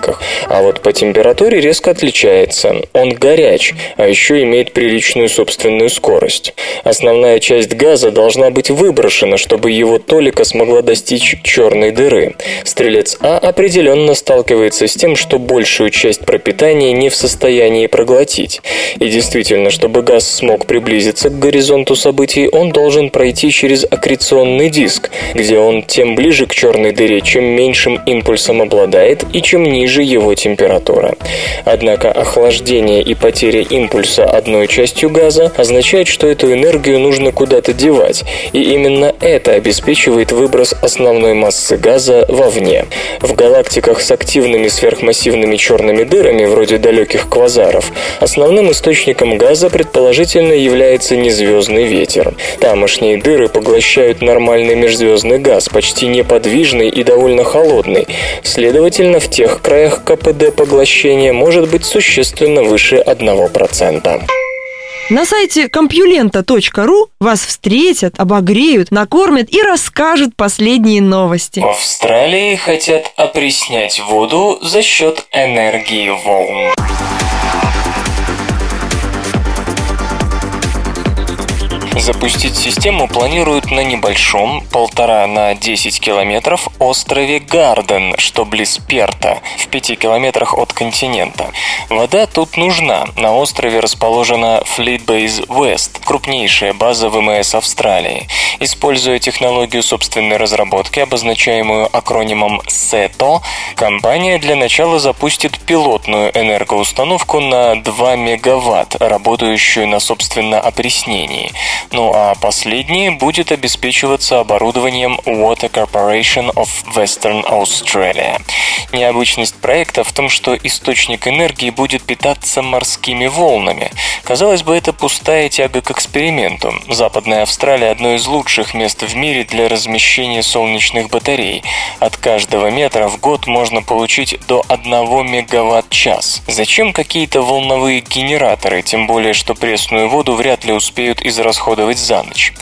галактиках, а вот по температуре резко отличается. Он горяч, а еще имеет приличную собственную скорость. Основная часть газа должна быть выброшена, чтобы его толика смогла достичь черной дыры. Стрелец А определенно сталкивается с тем, что большую часть пропитания не в состоянии проглотить. И действительно, чтобы газ смог приблизиться к горизонту событий, он должен пройти через аккреционный диск, где он тем ближе к черной дыре, чем меньшим импульсом обладает и чем ниже его температура. Однако охлаждение и потеря импульса одной частью газа означает, что эту энергию нужно куда-то девать, и именно это обеспечивает выброс основной массы газа вовне. В галактиках с активными сверхмассивными черными дырами, вроде далеких квазаров, основным источником газа предположительно является незвездный ветер. Тамошние дыры поглощают нормальный межзвездный газ, почти неподвижный и довольно холодный. Следовательно, в тех краях КПД поглощения может быть существенно выше 1%. На сайте компьюлента.ру вас встретят, обогреют, накормят и расскажут последние новости. В Австралии хотят опреснять воду за счет энергии волн. Запустить систему планируют на небольшом, полтора на 10 километров, острове Гарден, что близ Перта, в 5 километрах от континента. Вода тут нужна. На острове расположена Fleet Base West, крупнейшая база ВМС Австралии. Используя технологию собственной разработки, обозначаемую акронимом SETO, компания для начала запустит пилотную энергоустановку на 2 мегаватт, работающую на собственно опреснении. Ну а последнее будет обеспечиваться оборудованием Water Corporation of Western Australia. Необычность проекта в том, что источник энергии будет питаться морскими волнами. Казалось бы, это пустая тяга к эксперименту. Западная Австралия – одно из лучших мест в мире для размещения солнечных батарей. От каждого метра в год можно получить до 1 мегаватт-час. Зачем какие-то волновые генераторы, тем более, что пресную воду вряд ли успеют израсходовать использовать за ночь.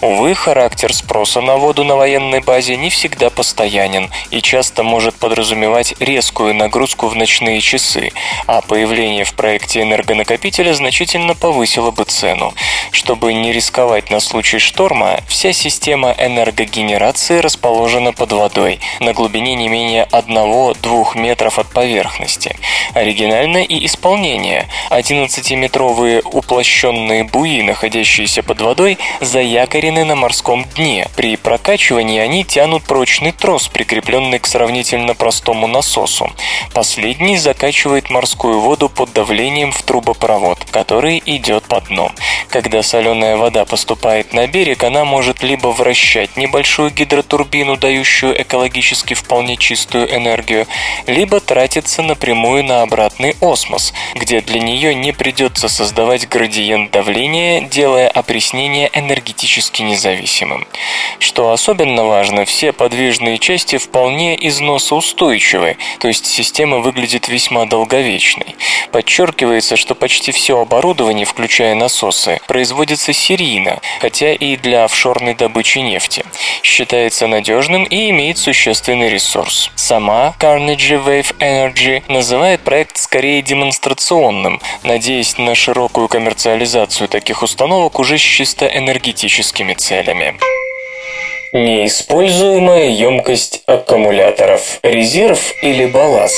Увы, характер спроса на воду на военной базе не всегда постоянен и часто может подразумевать резкую нагрузку в ночные часы, а появление в проекте энергонакопителя значительно повысило бы цену. Чтобы не рисковать на случай шторма, вся система энергогенерации расположена под водой на глубине не менее 1-2 метров от поверхности. Оригинально и исполнение. 11-метровые уплощенные буи, находящиеся под водой, водой заякорены на морском дне. При прокачивании они тянут прочный трос, прикрепленный к сравнительно простому насосу. Последний закачивает морскую воду под давлением в трубопровод, который идет по дну. Когда соленая вода поступает на берег, она может либо вращать небольшую гидротурбину, дающую экологически вполне чистую энергию, либо тратиться напрямую на обратный осмос, где для нее не придется создавать градиент давления, делая опреснение объяснения энергетически независимым. Что особенно важно, все подвижные части вполне износоустойчивы, то есть система выглядит весьма долговечной. Подчеркивается, что почти все оборудование, включая насосы, производится серийно, хотя и для офшорной добычи нефти. Считается надежным и имеет существенный ресурс. Сама Carnegie Wave Energy называет проект скорее демонстрационным, надеясь на широкую коммерциализацию таких установок уже чисто энергетическими целями. Неиспользуемая емкость аккумуляторов. Резерв или балласт?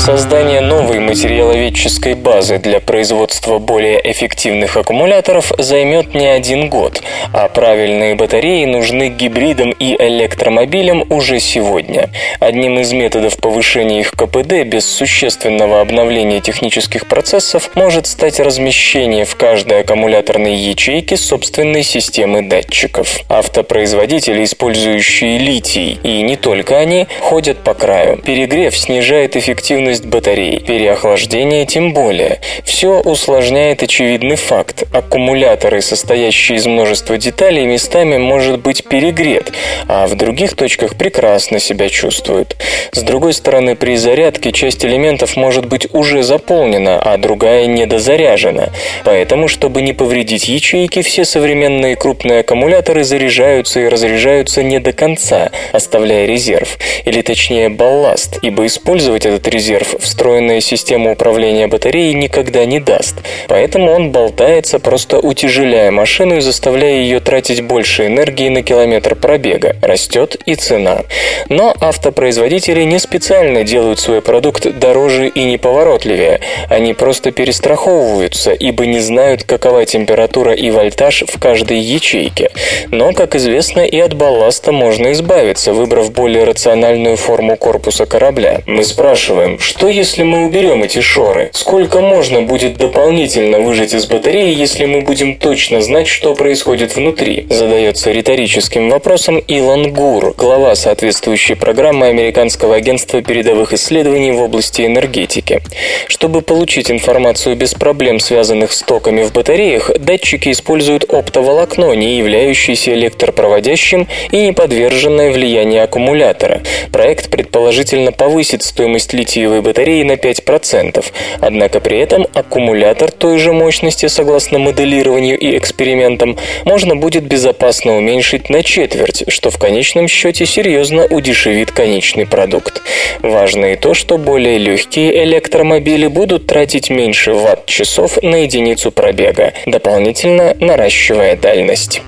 Создание новой материаловедческой базы для производства более эффективных аккумуляторов займет не один год, а правильные батареи нужны гибридам и электромобилям уже сегодня. Одним из методов повышения их КПД без существенного обновления технических процессов может стать размещение в каждой аккумуляторной ячейке собственной системы датчиков. Автопроизводители, использующие литий, и не только они, ходят по краю. Перегрев снижает эффективность эффективность батареи, переохлаждение тем более. Все усложняет очевидный факт. Аккумуляторы, состоящие из множества деталей, местами может быть перегрет, а в других точках прекрасно себя чувствует. С другой стороны, при зарядке часть элементов может быть уже заполнена, а другая недозаряжена. Поэтому, чтобы не повредить ячейки, все современные крупные аккумуляторы заряжаются и разряжаются не до конца, оставляя резерв, или точнее балласт, ибо использовать этот резерв резерв встроенная система управления батареей никогда не даст. Поэтому он болтается, просто утяжеляя машину и заставляя ее тратить больше энергии на километр пробега. Растет и цена. Но автопроизводители не специально делают свой продукт дороже и неповоротливее. Они просто перестраховываются, ибо не знают, какова температура и вольтаж в каждой ячейке. Но, как известно, и от балласта можно избавиться, выбрав более рациональную форму корпуса корабля. Мы спрашиваем, что если мы уберем эти шоры? Сколько можно будет дополнительно выжать из батареи, если мы будем точно знать, что происходит внутри, задается риторическим вопросом Илон Гур, глава соответствующей программы Американского агентства передовых исследований в области энергетики. Чтобы получить информацию без проблем, связанных с токами в батареях, датчики используют оптоволокно, не являющееся электропроводящим и не подверженное влиянию аккумулятора. Проект предположительно повысит стоимость литиевой батареи на 5%, однако при этом аккумулятор той же мощности, согласно моделированию и экспериментам, можно будет безопасно уменьшить на четверть, что в конечном счете серьезно удешевит конечный продукт. Важно и то, что более легкие электромобили будут тратить меньше ватт-часов на единицу пробега, дополнительно наращивая дальность.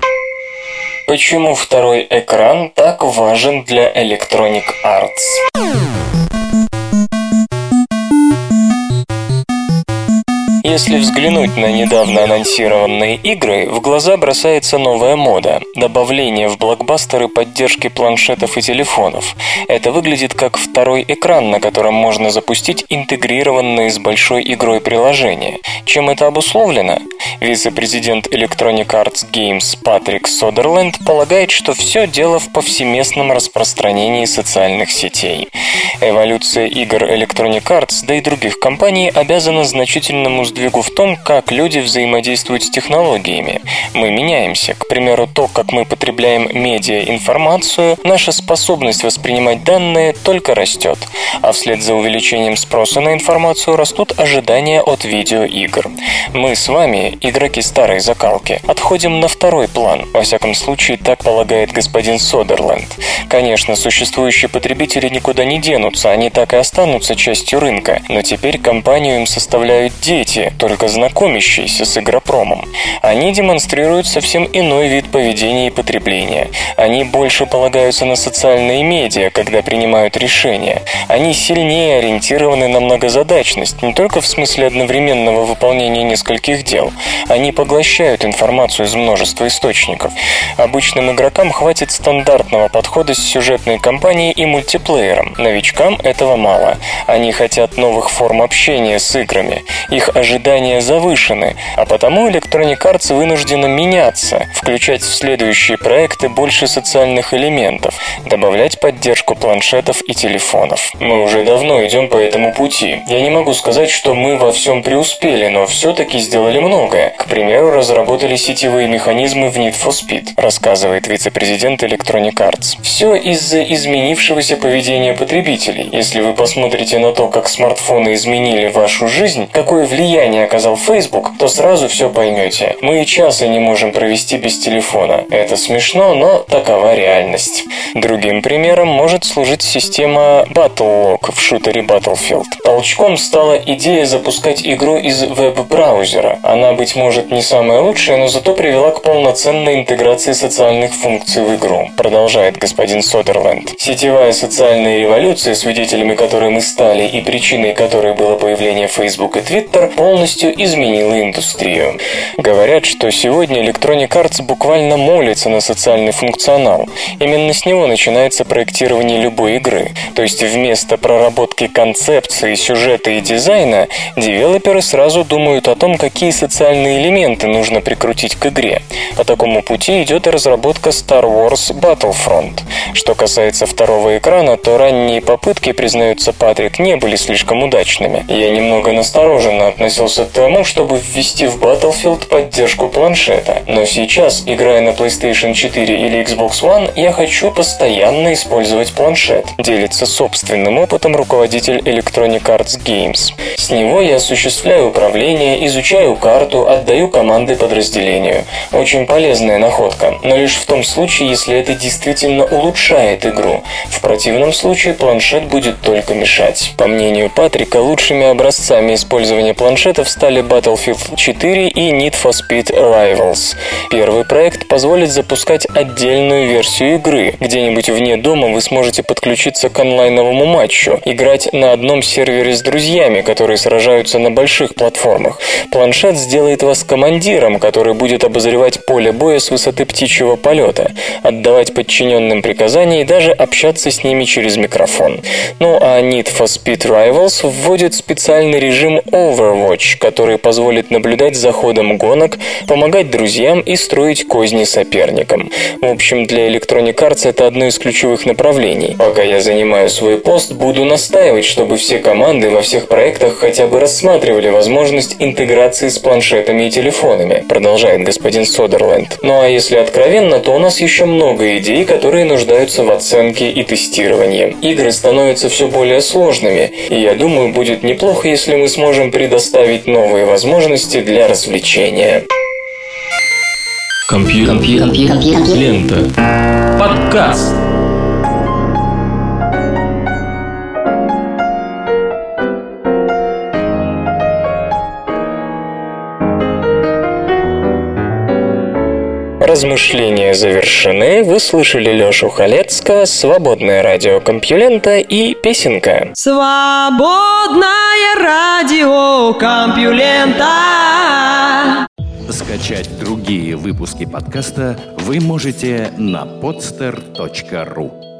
Почему второй экран так важен для Electronic Arts? Если взглянуть на недавно анонсированные игры, в глаза бросается новая мода – добавление в блокбастеры поддержки планшетов и телефонов. Это выглядит как второй экран, на котором можно запустить интегрированные с большой игрой приложения. Чем это обусловлено? Вице-президент Electronic Arts Games Патрик Содерленд полагает, что все дело в повсеместном распространении социальных сетей. Эволюция игр Electronic Arts, да и других компаний обязана значительному сдвигу в том, как люди взаимодействуют с технологиями. Мы меняемся. К примеру, то, как мы потребляем медиа информацию, наша способность воспринимать данные только растет. А вслед за увеличением спроса на информацию растут ожидания от видеоигр. Мы с вами, игроки старой закалки, отходим на второй план. Во всяком случае, так полагает господин Содерленд. Конечно, существующие потребители никуда не денутся, они так и останутся частью рынка, но теперь компанию им составляют дети, только знакомящиеся с игропромом. Они демонстрируют совсем иной вид поведения и потребления. Они больше полагаются на социальные медиа, когда принимают решения. Они сильнее ориентированы на многозадачность, не только в смысле одновременного выполнения нескольких дел. Они поглощают информацию из множества источников. Обычным игрокам хватит стандартного подхода с сюжетной кампанией и мультиплеером. Новичкам этого мало. Они хотят новых форм общения с играми. Их ожидания ожидания завышены, а потому Electronic Arts вынуждена меняться, включать в следующие проекты больше социальных элементов, добавлять поддержку планшетов и телефонов. Мы уже давно идем по этому пути. Я не могу сказать, что мы во всем преуспели, но все-таки сделали многое. К примеру, разработали сетевые механизмы в Need for Speed, рассказывает вице-президент Electronic Arts. Все из-за изменившегося поведения потребителей. Если вы посмотрите на то, как смартфоны изменили вашу жизнь, какое влияние влияние оказал Facebook, то сразу все поймете. Мы и часа не можем провести без телефона. Это смешно, но такова реальность. Другим примером может служить система Battlelog в шутере Battlefield. Толчком стала идея запускать игру из веб-браузера. Она, быть может, не самая лучшая, но зато привела к полноценной интеграции социальных функций в игру, продолжает господин Содерленд. Сетевая социальная революция, свидетелями которой мы стали и причиной которой было появление Facebook и Twitter, полностью изменила индустрию. Говорят, что сегодня Electronic Arts буквально молится на социальный функционал. Именно с него начинается проектирование любой игры. То есть вместо проработки концепции, сюжета и дизайна, девелоперы сразу думают о том, какие социальные элементы нужно прикрутить к игре. По такому пути идет и разработка Star Wars Battlefront. Что касается второго экрана, то ранние попытки, признается Патрик, не были слишком удачными. Я немного настороженно относился к тому, чтобы ввести в Battlefield поддержку планшета. Но сейчас, играя на PlayStation 4 или Xbox One, я хочу постоянно использовать планшет. Делится собственным опытом руководитель Electronic Arts Games. С него я осуществляю управление, изучаю карту, отдаю команды подразделению. Очень полезная находка, но лишь в том случае, если это действительно улучшает игру. В противном случае планшет будет только мешать. По мнению Патрика, лучшими образцами использования планшета сюжетов стали Battlefield 4 и Need for Speed Rivals. Первый проект позволит запускать отдельную версию игры. Где-нибудь вне дома вы сможете подключиться к онлайновому матчу, играть на одном сервере с друзьями, которые сражаются на больших платформах. Планшет сделает вас командиром, который будет обозревать поле боя с высоты птичьего полета, отдавать подчиненным приказания и даже общаться с ними через микрофон. Ну а Need for Speed Rivals вводит специальный режим Overwatch, Watch, который позволит наблюдать за ходом гонок, помогать друзьям и строить козни соперникам. В общем, для Electronic Arts это одно из ключевых направлений. Пока я занимаю свой пост, буду настаивать, чтобы все команды во всех проектах хотя бы рассматривали возможность интеграции с планшетами и телефонами, продолжает господин Содерленд. Ну а если откровенно, то у нас еще много идей, которые нуждаются в оценке и тестировании. Игры становятся все более сложными, и я думаю, будет неплохо, если мы сможем предоставить новые возможности для развлечения. Компьютер. Лента. Подкаст. Размышления завершены. Вы слышали Лёшу Халецкого, «Свободное радио Компьюлента» и «Песенка». Свободное радио Компьюлента. Скачать другие выпуски подкаста вы можете на podster.ru